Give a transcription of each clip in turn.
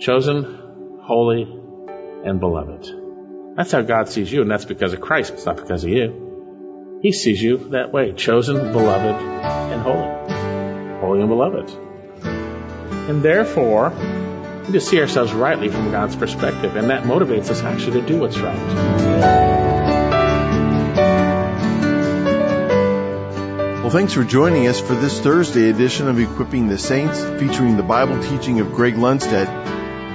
Chosen, holy, and beloved. That's how God sees you, and that's because of Christ. It's not because of you. He sees you that way. Chosen, beloved, and holy. Holy and beloved. And therefore, we just see ourselves rightly from God's perspective, and that motivates us actually to do what's right. Well, thanks for joining us for this Thursday edition of Equipping the Saints, featuring the Bible teaching of Greg Lundstedt,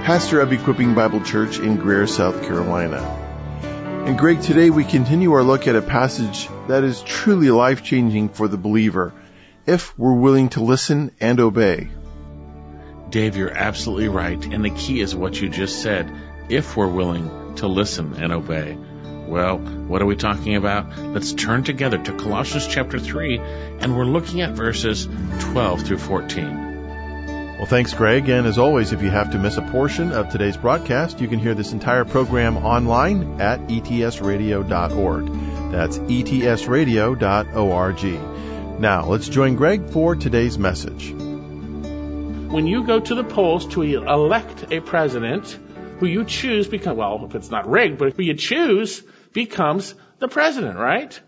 pastor of Equipping Bible Church in Greer, South Carolina. And Greg, today we continue our look at a passage that is truly life changing for the believer, if we're willing to listen and obey. Dave, you're absolutely right. And the key is what you just said if we're willing to listen and obey. Well, what are we talking about? Let's turn together to Colossians chapter 3, and we're looking at verses 12 through 14. Well, thanks, Greg. And as always, if you have to miss a portion of today's broadcast, you can hear this entire program online at etsradio.org. That's etsradio.org. Now, let's join Greg for today's message. When you go to the polls to elect a president, who you choose because, well, if it's not rigged, but who you choose becomes the president, right?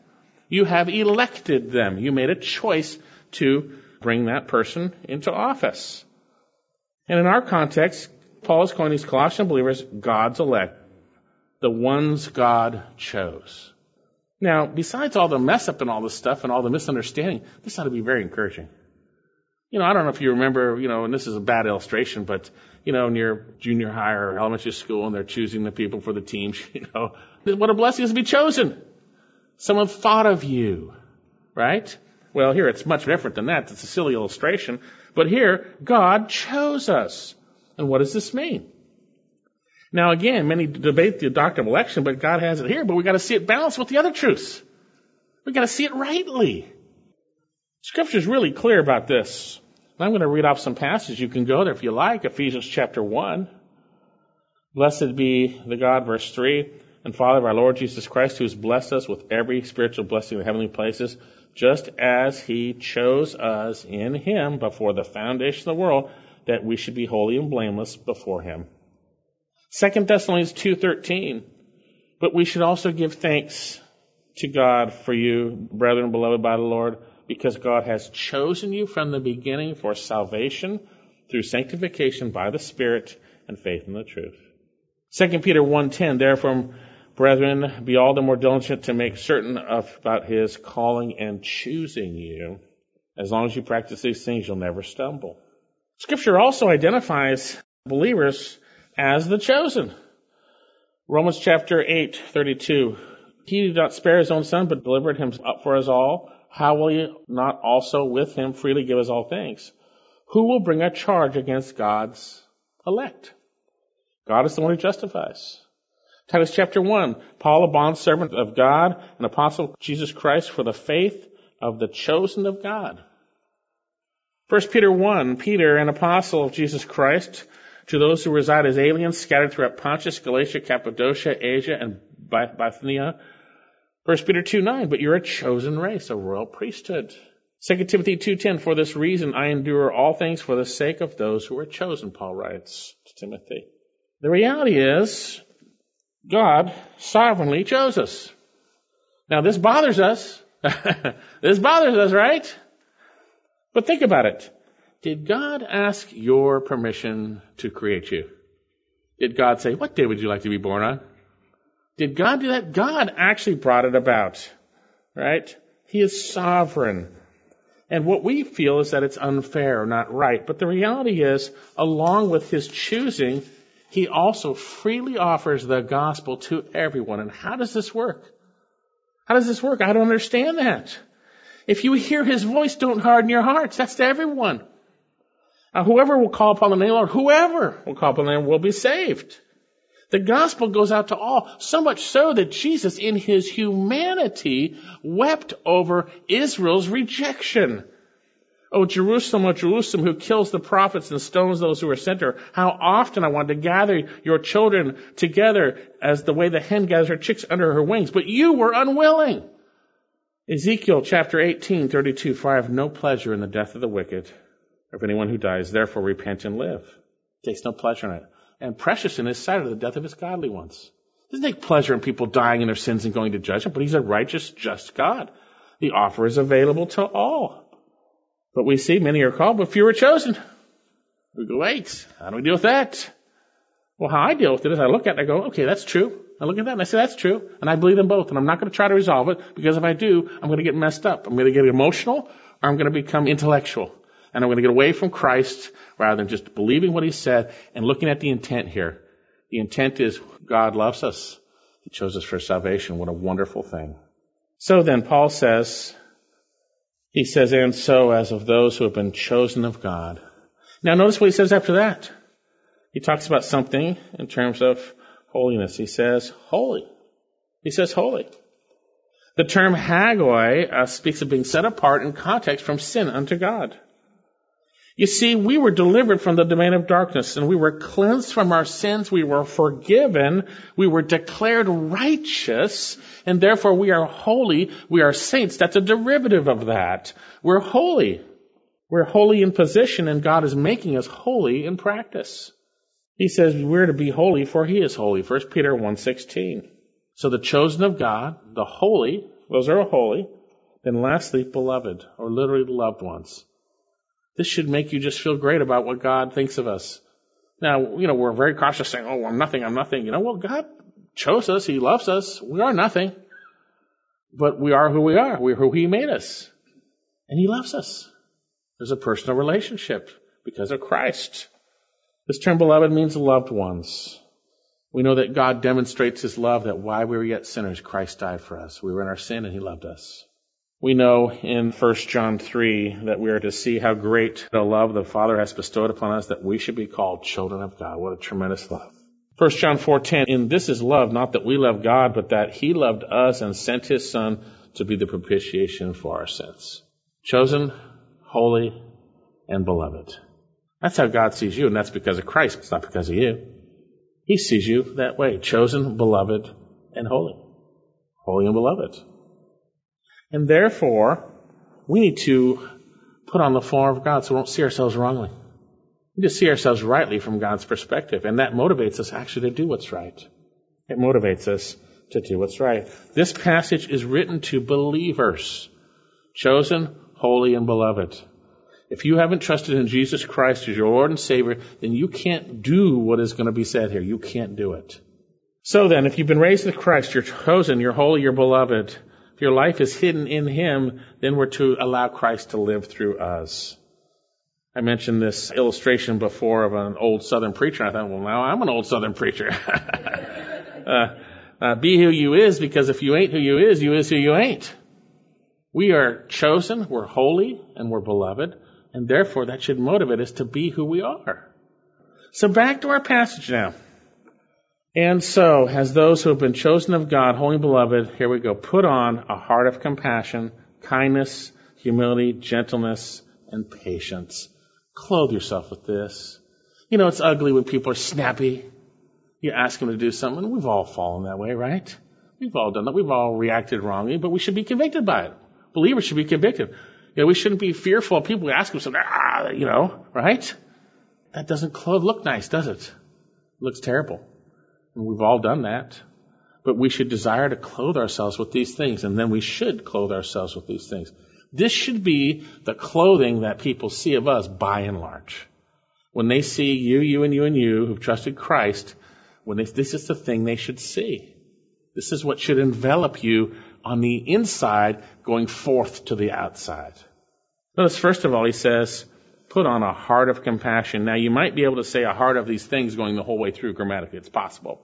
You have elected them. You made a choice to bring that person into office. And in our context, Paul is calling these Colossian believers God's elect, the ones God chose. Now, besides all the mess up and all this stuff and all the misunderstanding, this ought to be very encouraging. You know, I don't know if you remember, you know, and this is a bad illustration, but, you know, near junior high or elementary school and they're choosing the people for the teams, you know, what a blessing is to be chosen. Someone thought of you, right? Well, here it's much different than that. It's a silly illustration. But here, God chose us. And what does this mean? Now again, many debate the doctrine of election, but God has it here, but we gotta see it balanced with the other truths. We gotta see it rightly. Scripture is really clear about this. I'm going to read off some passages. You can go there if you like. Ephesians chapter 1. Blessed be the God, verse 3, and Father of our Lord Jesus Christ, who has blessed us with every spiritual blessing in the heavenly places, just as he chose us in him before the foundation of the world, that we should be holy and blameless before him. 2 Thessalonians 2.13, but we should also give thanks to God for you, brethren beloved by the Lord, because God has chosen you from the beginning for salvation through sanctification by the Spirit and faith in the truth. 2 Peter 1.10, therefore, brethren, be all the more diligent to make certain of, about his calling and choosing you. As long as you practice these things, you'll never stumble. Scripture also identifies believers as the chosen. Romans chapter 8, 32. He did not spare his own son, but delivered him up for us all how will you not also with him freely give us all things? Who will bring a charge against God's elect? God is the one who justifies. Titus chapter 1, Paul, a bondservant of God, an apostle of Jesus Christ for the faith of the chosen of God. 1 Peter 1, Peter, an apostle of Jesus Christ, to those who reside as aliens scattered throughout Pontus, Galatia, Cappadocia, Asia, and Bithynia, 1 Peter 2 9, but you're a chosen race, a royal priesthood. 2 Timothy 2.10, for this reason I endure all things for the sake of those who are chosen, Paul writes to Timothy. The reality is, God sovereignly chose us. Now this bothers us. this bothers us, right? But think about it. Did God ask your permission to create you? Did God say, what day would you like to be born on? Did God do that? God actually brought it about, right? He is sovereign. And what we feel is that it's unfair not right. But the reality is, along with his choosing, he also freely offers the gospel to everyone. And how does this work? How does this work? I don't understand that. If you hear his voice, don't harden your hearts. That's to everyone. Whoever will call upon the name of the Lord, whoever will call upon the name will be saved. The gospel goes out to all, so much so that Jesus in his humanity wept over Israel's rejection. Oh, Jerusalem, oh, Jerusalem, who kills the prophets and stones those who are sent to her. How often I wanted to gather your children together as the way the hen gathers her chicks under her wings, but you were unwilling. Ezekiel chapter 18, 32, for I have no pleasure in the death of the wicked, of anyone who dies. Therefore repent and live. Takes no pleasure in it. And precious in his sight are the death of his godly ones. Doesn't take pleasure in people dying in their sins and going to judgment, but he's a righteous, just God. The offer is available to all. But we see many are called, but few are chosen. We go, wait, how do we deal with that? Well, how I deal with it is I look at it and I go, okay, that's true. I look at that and I say, that's true. And I believe them both. And I'm not going to try to resolve it because if I do, I'm going to get messed up. I'm going to get emotional or I'm going to become intellectual. And I'm going to get away from Christ rather than just believing what he said and looking at the intent here. The intent is God loves us. He chose us for salvation. What a wonderful thing. So then Paul says, he says, and so as of those who have been chosen of God. Now notice what he says after that. He talks about something in terms of holiness. He says, holy. He says, holy. The term hagioi uh, speaks of being set apart in context from sin unto God. You see, we were delivered from the domain of darkness and we were cleansed from our sins. We were forgiven. We were declared righteous and therefore we are holy. We are saints. That's a derivative of that. We're holy. We're holy in position and God is making us holy in practice. He says we're to be holy for he is holy. 1 Peter 1.16. So the chosen of God, the holy, those are holy. Then lastly, beloved, or literally loved ones. This should make you just feel great about what God thinks of us. Now, you know, we're very cautious saying, oh, I'm nothing, I'm nothing. You know, well, God chose us. He loves us. We are nothing. But we are who we are. We're who He made us. And He loves us. There's a personal relationship because of Christ. This term beloved means loved ones. We know that God demonstrates His love that while we were yet sinners, Christ died for us. We were in our sin and He loved us. We know in 1 John 3 that we are to see how great the love the Father has bestowed upon us that we should be called children of God. What a tremendous love. 1 John 4:10 In this is love not that we love God but that he loved us and sent his son to be the propitiation for our sins. Chosen, holy, and beloved. That's how God sees you and that's because of Christ. It's not because of you. He sees you that way. Chosen, beloved, and holy. Holy and beloved. And therefore, we need to put on the form of God so we don't see ourselves wrongly. We just see ourselves rightly from God's perspective. And that motivates us actually to do what's right. It motivates us to do what's right. This passage is written to believers, chosen, holy, and beloved. If you haven't trusted in Jesus Christ as your Lord and Savior, then you can't do what is going to be said here. You can't do it. So then, if you've been raised with Christ, you're chosen, you're holy, you're beloved, if your life is hidden in Him, then we're to allow Christ to live through us. I mentioned this illustration before of an old Southern preacher. I thought, well, now I'm an old Southern preacher. uh, uh, be who you is, because if you ain't who you is, you is who you ain't. We are chosen, we're holy, and we're beloved, and therefore that should motivate us to be who we are. So back to our passage now. And so, as those who have been chosen of God, holy beloved, here we go, put on a heart of compassion, kindness, humility, gentleness, and patience. Clothe yourself with this. You know, it's ugly when people are snappy. You ask them to do something. We've all fallen that way, right? We've all done that. We've all reacted wrongly, but we should be convicted by it. Believers should be convicted. You know, we shouldn't be fearful of people. We ask them something, ah, you know, right? That doesn't clothe look nice, does it? It looks terrible. And we've all done that. But we should desire to clothe ourselves with these things, and then we should clothe ourselves with these things. This should be the clothing that people see of us by and large. When they see you, you, and you, and you who've trusted Christ, when they, this is the thing they should see. This is what should envelop you on the inside going forth to the outside. Notice, first of all, he says, put on a heart of compassion. Now, you might be able to say a heart of these things going the whole way through grammatically. It's possible.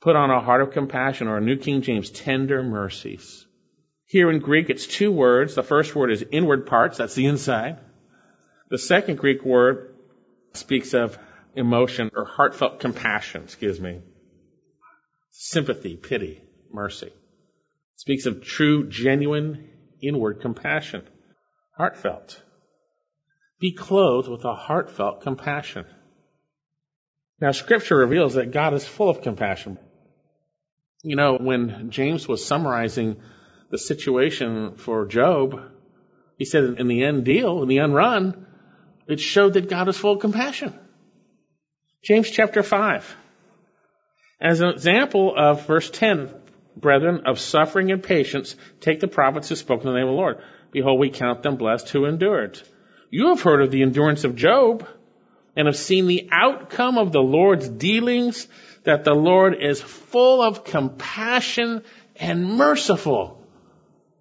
Put on a heart of compassion, or a New King James, tender mercies. Here in Greek, it's two words. The first word is inward parts, that's the inside. The second Greek word speaks of emotion or heartfelt compassion, excuse me. Sympathy, pity, mercy. It speaks of true, genuine, inward compassion. Heartfelt. Be clothed with a heartfelt compassion. Now, scripture reveals that God is full of compassion. You know, when James was summarizing the situation for Job, he said in the end deal, in the end run, It showed that God is full of compassion. James chapter 5. As an example of verse 10, brethren, of suffering and patience, take the prophets who spoke in the name of the Lord. Behold, we count them blessed who endured. You have heard of the endurance of Job and have seen the outcome of the Lord's dealings, that the Lord is full of compassion and merciful.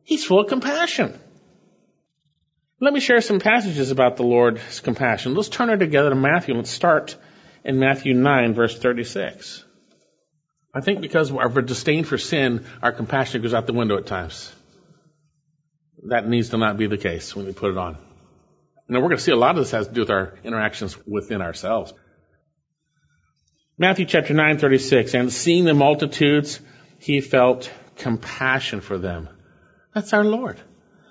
He's full of compassion. Let me share some passages about the Lord's compassion. Let's turn it together to Matthew. Let's start in Matthew 9, verse 36. I think because of our disdain for sin, our compassion goes out the window at times. That needs to not be the case when we put it on. Now we're going to see a lot of this has to do with our interactions within ourselves. Matthew chapter 9, 36. And seeing the multitudes, he felt compassion for them. That's our Lord.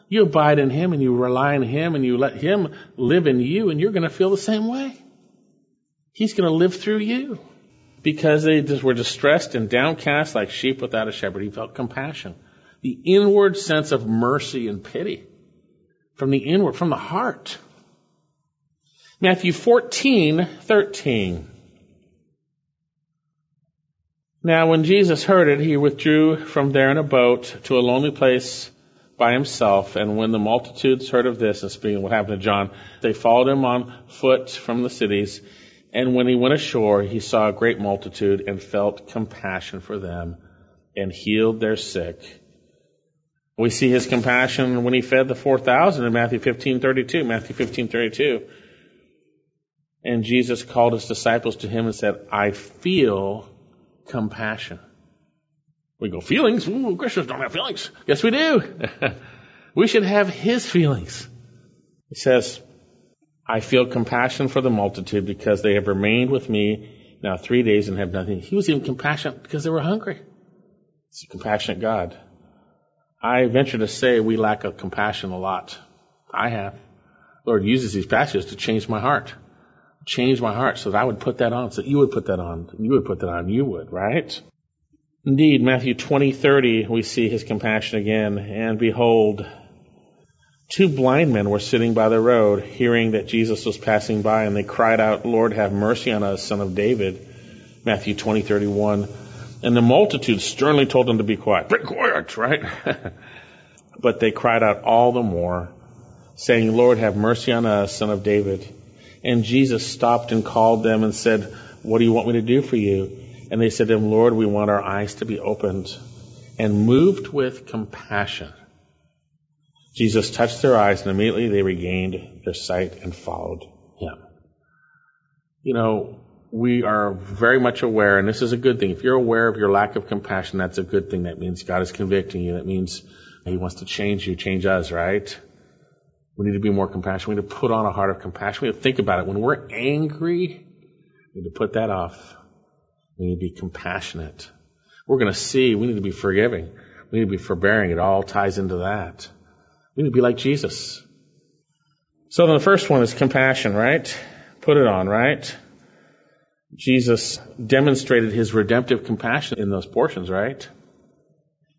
You abide in him and you rely on him and you let him live in you and you're going to feel the same way. He's going to live through you. Because they just were distressed and downcast like sheep without a shepherd. He felt compassion. The inward sense of mercy and pity. From the inward, from the heart. Matthew 14, 13. Now when Jesus heard it, he withdrew from there in a boat to a lonely place by himself. And when the multitudes heard of this, and speaking what happened to John, they followed him on foot from the cities. And when he went ashore, he saw a great multitude and felt compassion for them and healed their sick. We see his compassion when he fed the 4,000 in Matthew 15:32. Matthew 15:32. And Jesus called his disciples to him and said, "I feel compassion." We go, feelings? Ooh, Christians don't have feelings. Yes, we do. we should have his feelings. He says, I feel compassion for the multitude because they have remained with me now three days and have nothing. He was even compassionate because they were hungry. He's a compassionate God. I venture to say we lack of compassion a lot. I have. Lord uses these passages to change my heart. Change my heart so that I would put that on, so that you would put that on, you would put that on, you would, right? Indeed, Matthew 20, 30, we see his compassion again. And behold, Two blind men were sitting by the road, hearing that Jesus was passing by, and they cried out, Lord, have mercy on us, son of David. Matthew 20, 31. And the multitude sternly told them to be quiet. Be quiet, right? but they cried out all the more, saying, Lord, have mercy on us, son of David. And Jesus stopped and called them and said, What do you want me to do for you? And they said to him, Lord, we want our eyes to be opened. And moved with compassion, Jesus touched their eyes and immediately they regained their sight and followed him. You know, we are very much aware, and this is a good thing. If you're aware of your lack of compassion, that's a good thing. That means God is convicting you. That means He wants to change you, change us, right? We need to be more compassionate. We need to put on a heart of compassion. We need to think about it. When we're angry, we need to put that off. We need to be compassionate. We're going to see. We need to be forgiving. We need to be forbearing. It all ties into that. We need to be like Jesus. So the first one is compassion, right? Put it on, right? Jesus demonstrated his redemptive compassion in those portions, right?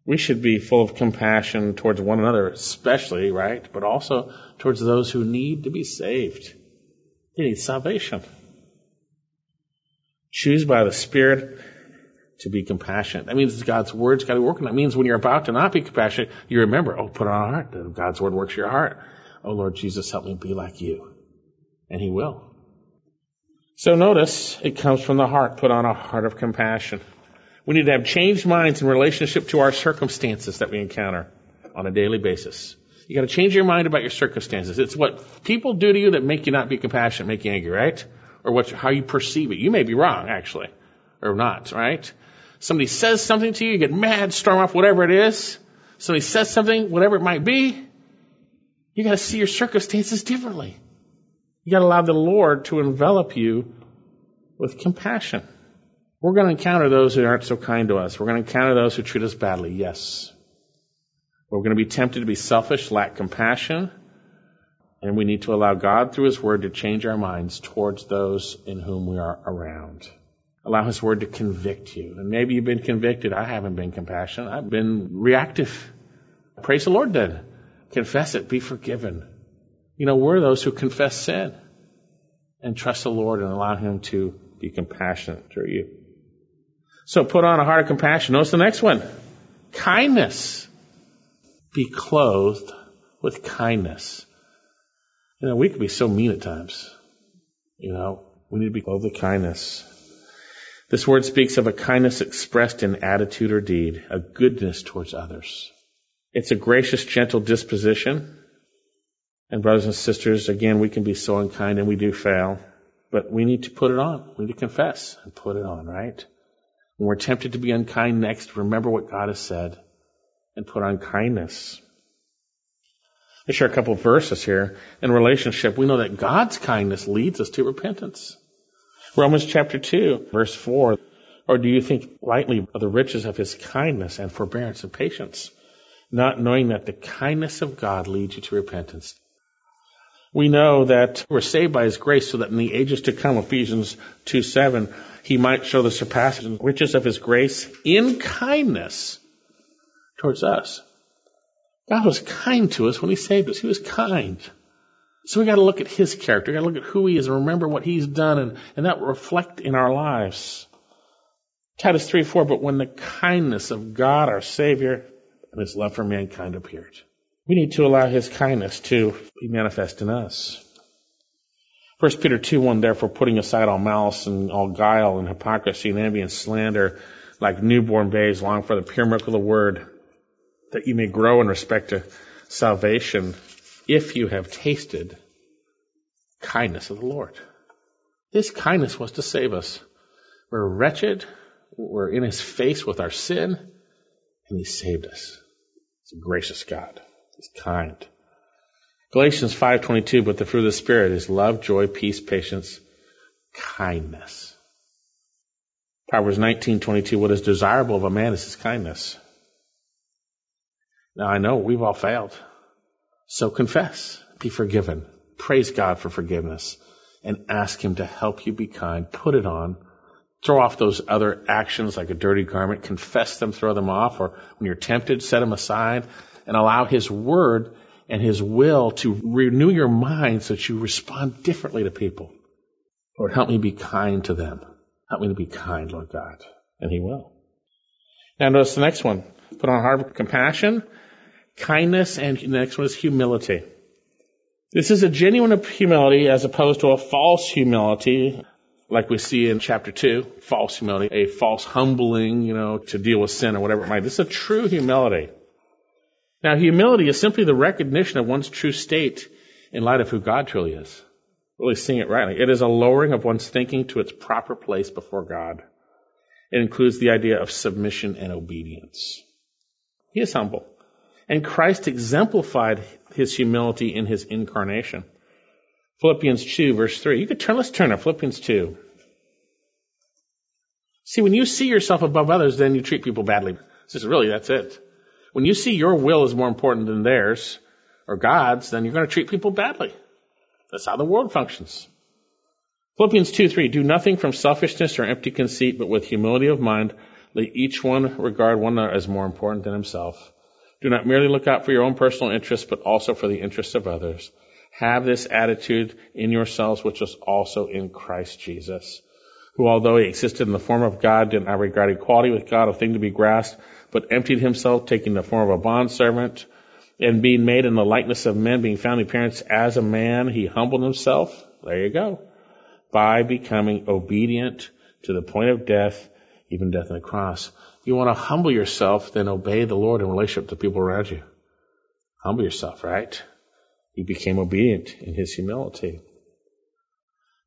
We should be full of compassion towards one another, especially, right? But also towards those who need to be saved. They need salvation. Choose by the Spirit to be compassionate. That means God's word's got to be working. That means when you're about to not be compassionate, you remember, oh, put on a heart. God's word works your heart. Oh, Lord Jesus, help me be like you. And He will. So notice, it comes from the heart. Put on a heart of compassion. We need to have changed minds in relationship to our circumstances that we encounter on a daily basis. You gotta change your mind about your circumstances. It's what people do to you that make you not be compassionate, make you angry, right? Or what, how you perceive it. You may be wrong, actually. Or not, right? Somebody says something to you, you get mad, storm off, whatever it is. Somebody says something, whatever it might be. You gotta see your circumstances differently. You gotta allow the Lord to envelop you with compassion. We're gonna encounter those who aren't so kind to us. We're gonna encounter those who treat us badly, yes. We're gonna be tempted to be selfish, lack compassion, and we need to allow God through His Word to change our minds towards those in whom we are around. Allow His Word to convict you. And maybe you've been convicted. I haven't been compassionate. I've been reactive. Praise the Lord then. Confess it. Be forgiven. You know, we're those who confess sin. and trust the Lord and allow Him to be compassionate through you. So put on a heart of compassion. Notice the next one. Kindness. Be clothed with kindness. You know, we can be so mean at times. You know, we need to be clothed with kindness. This word speaks of a kindness expressed in attitude or deed, a goodness towards others. It's a gracious, gentle disposition. And brothers and sisters, again, we can be so unkind and we do fail, but we need to put it on. We need to confess and put it on, right? When we're tempted to be unkind next, remember what God has said and put on kindness. I share a couple of verses here. In relationship, we know that God's kindness leads us to repentance. Romans chapter 2, verse 4. Or do you think lightly of the riches of his kindness and forbearance and patience, not knowing that the kindness of God leads you to repentance? We know that we're saved by his grace so that in the ages to come, Ephesians 2 7, he might show the surpassing riches of his grace in kindness towards us. God was kind to us when he saved us. He was kind. So we got to look at his character. We got to look at who he is and remember what he's done and, and that reflect in our lives. Titus 3 4, but when the kindness of God our Savior and his love for mankind appeared, we need to allow his kindness to be manifest in us. 1 Peter 2 1, therefore putting aside all malice and all guile and hypocrisy and envy and slander, like newborn babes, long for the pure milk of the word, that you may grow in respect to salvation if you have tasted kindness of the Lord. His kindness was to save us. We're wretched. We're in his face with our sin and he saved us. He's a gracious God. He's kind. Galatians 5:22 but the fruit of the spirit is love, joy, peace, patience, kindness. Proverbs 19:22 what is desirable of a man is his kindness. Now I know we've all failed. So confess, be forgiven, praise God for forgiveness, and ask Him to help you be kind. Put it on. Throw off those other actions like a dirty garment. Confess them, throw them off, or when you're tempted, set them aside and allow His Word and His will to renew your mind so that you respond differently to people. Lord, help me be kind to them. Help me to be kind, Lord God. And He will. Now notice the next one. Put on heart of compassion kindness, and the next one is humility. This is a genuine humility as opposed to a false humility, like we see in chapter 2, false humility, a false humbling, you know, to deal with sin or whatever it might be. This is a true humility. Now, humility is simply the recognition of one's true state in light of who God truly is. Really seeing it rightly. It is a lowering of one's thinking to its proper place before God. It includes the idea of submission and obedience. He is humble. And Christ exemplified his humility in his incarnation. Philippians 2 verse 3. You could turn, let's turn to Philippians 2. See, when you see yourself above others, then you treat people badly. This is really, that's it. When you see your will is more important than theirs, or God's, then you're going to treat people badly. That's how the world functions. Philippians 2 3. Do nothing from selfishness or empty conceit, but with humility of mind, let each one regard one another as more important than himself. Do not merely look out for your own personal interests, but also for the interests of others. Have this attitude in yourselves, which was also in Christ Jesus, who, although he existed in the form of God, did not regard equality with God a thing to be grasped, but emptied himself, taking the form of a bondservant, and being made in the likeness of men, being found in appearance as a man, he humbled himself. There you go. By becoming obedient to the point of death, even death on the cross. You want to humble yourself, then obey the Lord in relationship to people around you. Humble yourself, right? He became obedient in his humility.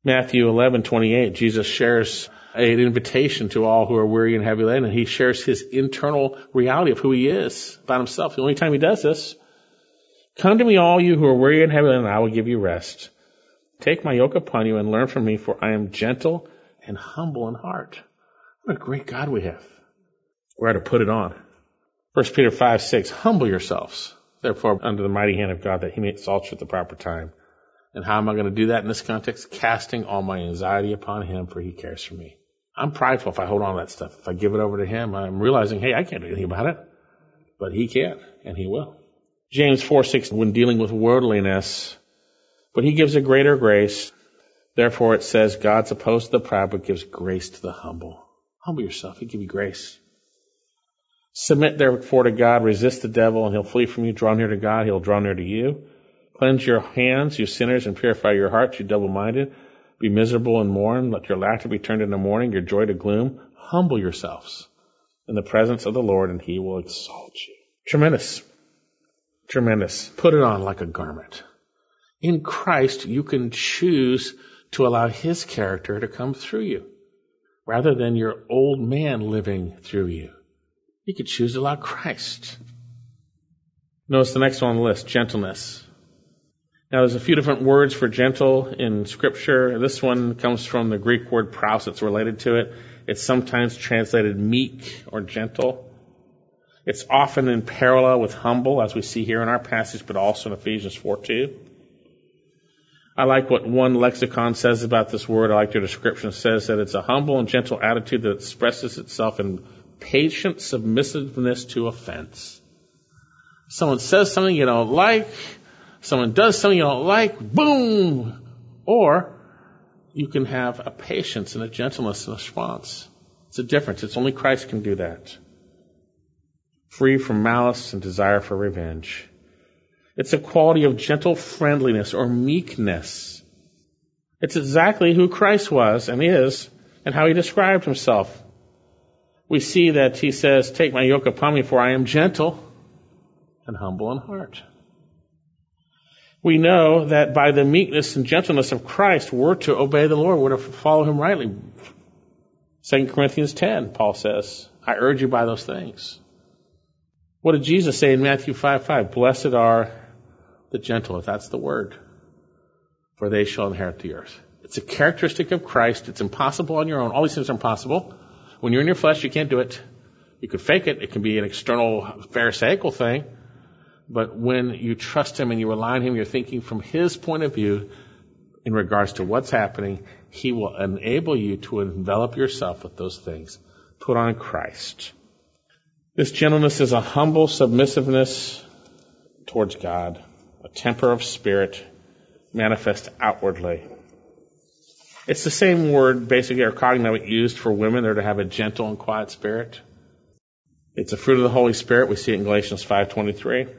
Matthew 11:28, Jesus shares an invitation to all who are weary and heavy laden, and he shares his internal reality of who he is about himself. The only time he does this, come to me, all you who are weary and heavy laden, and I will give you rest. Take my yoke upon you and learn from me, for I am gentle and humble in heart. What a great God we have. We're to put it on. 1 Peter 5, 6, humble yourselves, therefore, under the mighty hand of God, that he may exalt you at the proper time. And how am I going to do that in this context? Casting all my anxiety upon him, for he cares for me. I'm prideful if I hold on to that stuff. If I give it over to him, I'm realizing, hey, I can't do anything about it. But he can, and he will. James 4, 6, when dealing with worldliness, but he gives a greater grace. Therefore it says, God's opposed to the proud, but gives grace to the humble. Humble yourself. He'll give you grace. Submit therefore to God, resist the devil, and he'll flee from you. Draw near to God, he'll draw near to you. Cleanse your hands, you sinners, and purify your hearts, you double-minded. Be miserable and mourn. Let your laughter be turned into mourning, your joy to gloom. Humble yourselves in the presence of the Lord, and he will exalt you. Tremendous. Tremendous. Put it on like a garment. In Christ, you can choose to allow his character to come through you rather than your old man living through you. You could choose to allow Christ. Notice the next one on the list, gentleness. Now there's a few different words for gentle in scripture. This one comes from the Greek word praus It's related to it. It's sometimes translated meek or gentle. It's often in parallel with humble, as we see here in our passage, but also in Ephesians 4 2. I like what one lexicon says about this word. I like their description. It says that it's a humble and gentle attitude that expresses itself in patient submissiveness to offense. Someone says something you don't like, someone does something you don't like, boom! Or you can have a patience and a gentleness response. It's a difference. It's only Christ can do that. Free from malice and desire for revenge. It's a quality of gentle friendliness or meekness. It's exactly who Christ was and is and how he described himself we see that he says, Take my yoke upon me, for I am gentle and humble in heart. We know that by the meekness and gentleness of Christ, we're to obey the Lord, we're to follow him rightly. 2 Corinthians 10, Paul says, I urge you by those things. What did Jesus say in Matthew 5 5? Blessed are the gentle, if that's the word, for they shall inherit the earth. It's a characteristic of Christ. It's impossible on your own. All these things are impossible. When you're in your flesh, you can't do it. You could fake it. It can be an external pharisaical thing. But when you trust Him and you rely on Him, you're thinking from His point of view in regards to what's happening. He will enable you to envelop yourself with those things. Put on Christ. This gentleness is a humble submissiveness towards God, a temper of spirit manifest outwardly. It's the same word, basically, or cognatic used for women. They're to have a gentle and quiet spirit. It's a fruit of the Holy Spirit. We see it in Galatians 5.23.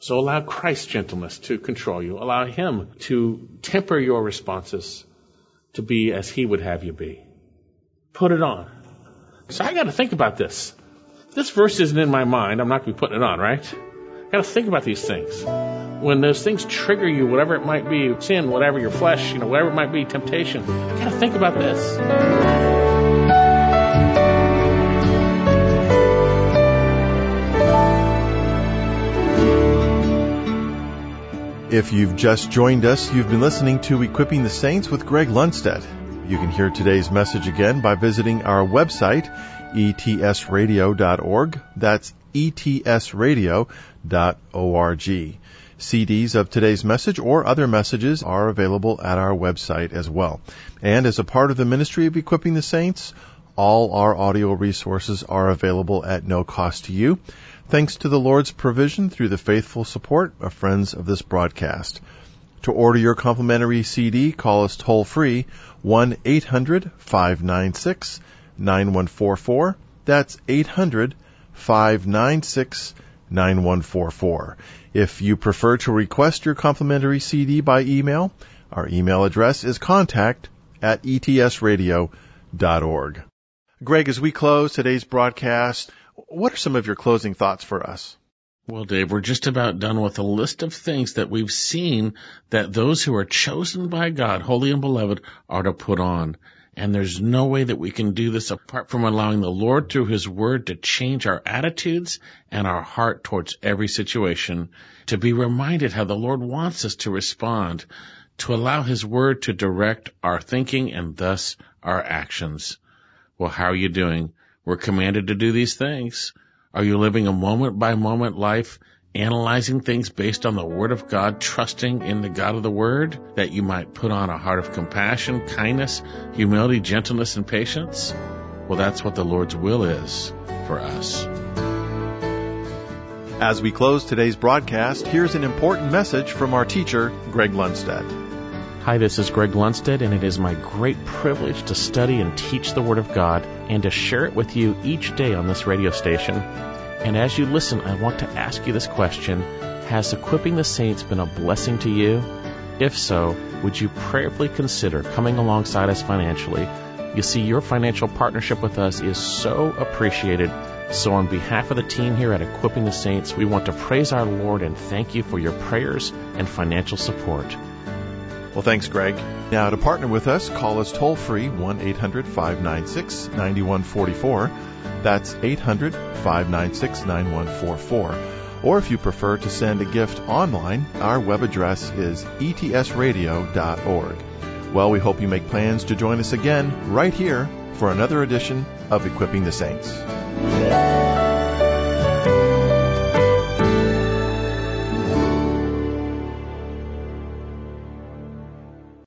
So allow Christ's gentleness to control you. Allow Him to temper your responses to be as He would have you be. Put it on. So I gotta think about this. This verse isn't in my mind. I'm not gonna be putting it on, right? I gotta think about these things when those things trigger you, whatever it might be, sin, whatever your flesh, you know, whatever it might be, temptation, I gotta think about this. If you've just joined us, you've been listening to Equipping the Saints with Greg Lundstedt. You can hear today's message again by visiting our website, etsradio.org. That's etsradio.org. CDs of today's message or other messages are available at our website as well. And as a part of the ministry of equipping the saints, all our audio resources are available at no cost to you, thanks to the Lord's provision through the faithful support of friends of this broadcast. To order your complimentary CD, call us toll free 1-800-596-9144. That's 800-596-9144. If you prefer to request your complimentary CD by email, our email address is contact at etsradio.org. Greg, as we close today's broadcast, what are some of your closing thoughts for us? Well, Dave, we're just about done with a list of things that we've seen that those who are chosen by God, holy and beloved, are to put on. And there's no way that we can do this apart from allowing the Lord through His Word to change our attitudes and our heart towards every situation, to be reminded how the Lord wants us to respond, to allow His Word to direct our thinking and thus our actions. Well, how are you doing? We're commanded to do these things. Are you living a moment by moment life analyzing things based on the Word of God, trusting in the God of the Word, that you might put on a heart of compassion, kindness, humility, gentleness, and patience? Well, that's what the Lord's will is for us. As we close today's broadcast, here's an important message from our teacher, Greg Lundstedt. Hi, this is Greg Lundstedt, and it is my great privilege to study and teach the Word of God and to share it with you each day on this radio station. And as you listen, I want to ask you this question Has equipping the saints been a blessing to you? If so, would you prayerfully consider coming alongside us financially? You see, your financial partnership with us is so appreciated. So, on behalf of the team here at Equipping the Saints, we want to praise our Lord and thank you for your prayers and financial support. Well, thanks, Greg. Now, to partner with us, call us toll free 1 800 596 9144. That's 800 596 9144. Or if you prefer to send a gift online, our web address is etsradio.org. Well, we hope you make plans to join us again right here for another edition of Equipping the Saints.